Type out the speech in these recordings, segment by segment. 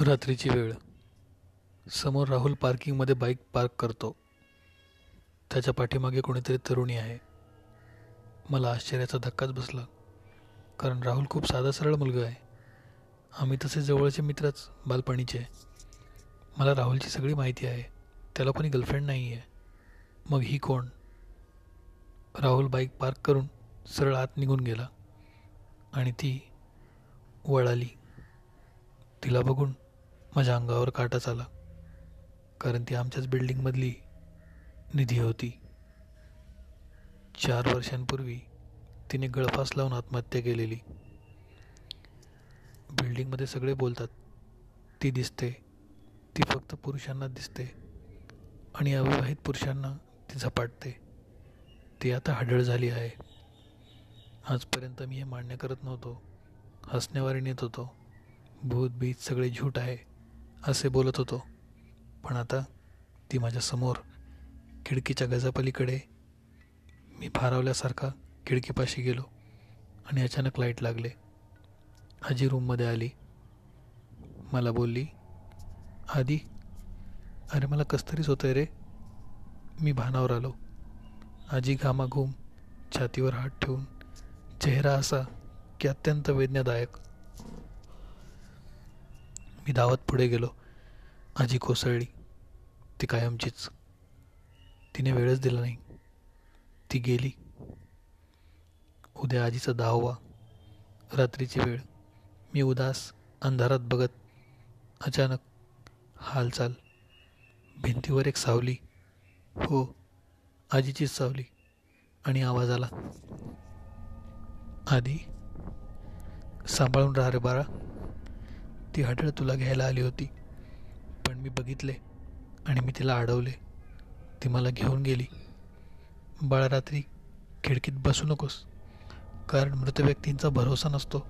रात्रीची वेळ. समोर राहुल पार्किंगमध्ये बाईक पार्क करतो. त्याच्या पाठीमागे कोणीतरी तरुणी आहे. मला आश्चर्याचा धक्काच बसला. कारण राहुल खूप साधा सरळ मुलगा आहे. आम्ही तसे जवळचे मित्रच बालपणीचे. मला राहुलची सगळी माहिती आहे. त्याला कोणी गर्लफ्रेंड नाही आहे मग ही कोण? राहुल बाईक पार्क करून सरळ आत निघून गेला. आणि ती वळाली. तिला बघून माझ्या अंगावर काटाच आला. कारण ती आमच्याच बिल्डिंगमधली निधी होती. चार वर्षांपूर्वी तिने गळफास लावून आत्महत्या केलेली. बिल्डिंगमध्ये सगळे बोलतात ती दिसते. ती फक्त पुरुषांना दिसते आणि अविवाहित पुरुषांना ती झपाटते. ती आता हडळ झाली आहे. आजपर्यंत मी हे मान्य करत नव्हतो. हसण्यावर नेत होतो. भूत भीत सगळे झूट आहे. असे बोलत होतो. पण आता ती माझ्यासमोर खिडकीच्या गजापलीकडे मी भारावल्यासारखा खिडकीपाशी गेलो आणि अचानक लाइट लागले. आजी रूममध्ये आली. मला बोलली आधी अरे मला कसतरीच होतं आहे रे. मी भानावर आलो. आजी घामाघूम छातीवर हात ठेवून चेहरा असा की अत्यंत वेदनादायक. मी धावत पुढे गेलो. आजी कोसळली. ती कायमचीच. तिने वेळच दिला नाही. ती गेली. उद्या आजीचा दहावा. रात्रीची वेळ. मी उदास अंधारात बघत अचानक हालचाल. भिंतीवर एक सावली. हो आजीचीच सावली. आणि आवाज आला. आधी सांभाळून राहा रे बाळा. ती हटळ तुला घ्यायला आली होती. पण मी बघितले आणि मी तिला अडवले. ती मला घेऊन गेली. बाळ रात्री खिडकीत बसू नकोस कारण मृत व्यक्तींचा भरोसा नसतो.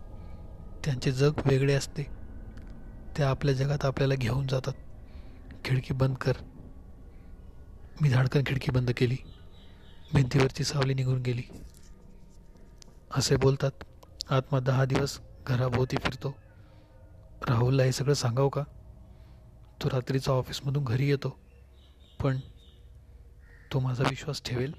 त्यांचे जग वेगळे असते. त्या आपल्या जगात आपल्याला घेऊन जातात. खिडकी बंद कर. मी धाडकन खिडकी बंद केली. भिंतीवरची सावली निघून गेली. असे बोलतात आत्मा दहा दिवस घराभोवती फिरतो. राहुलला हे सगळं सांगावं का? तो रात्रीचा ऑफिसमधून घरी येतो. पण तो माझा विश्वास ठेवेल.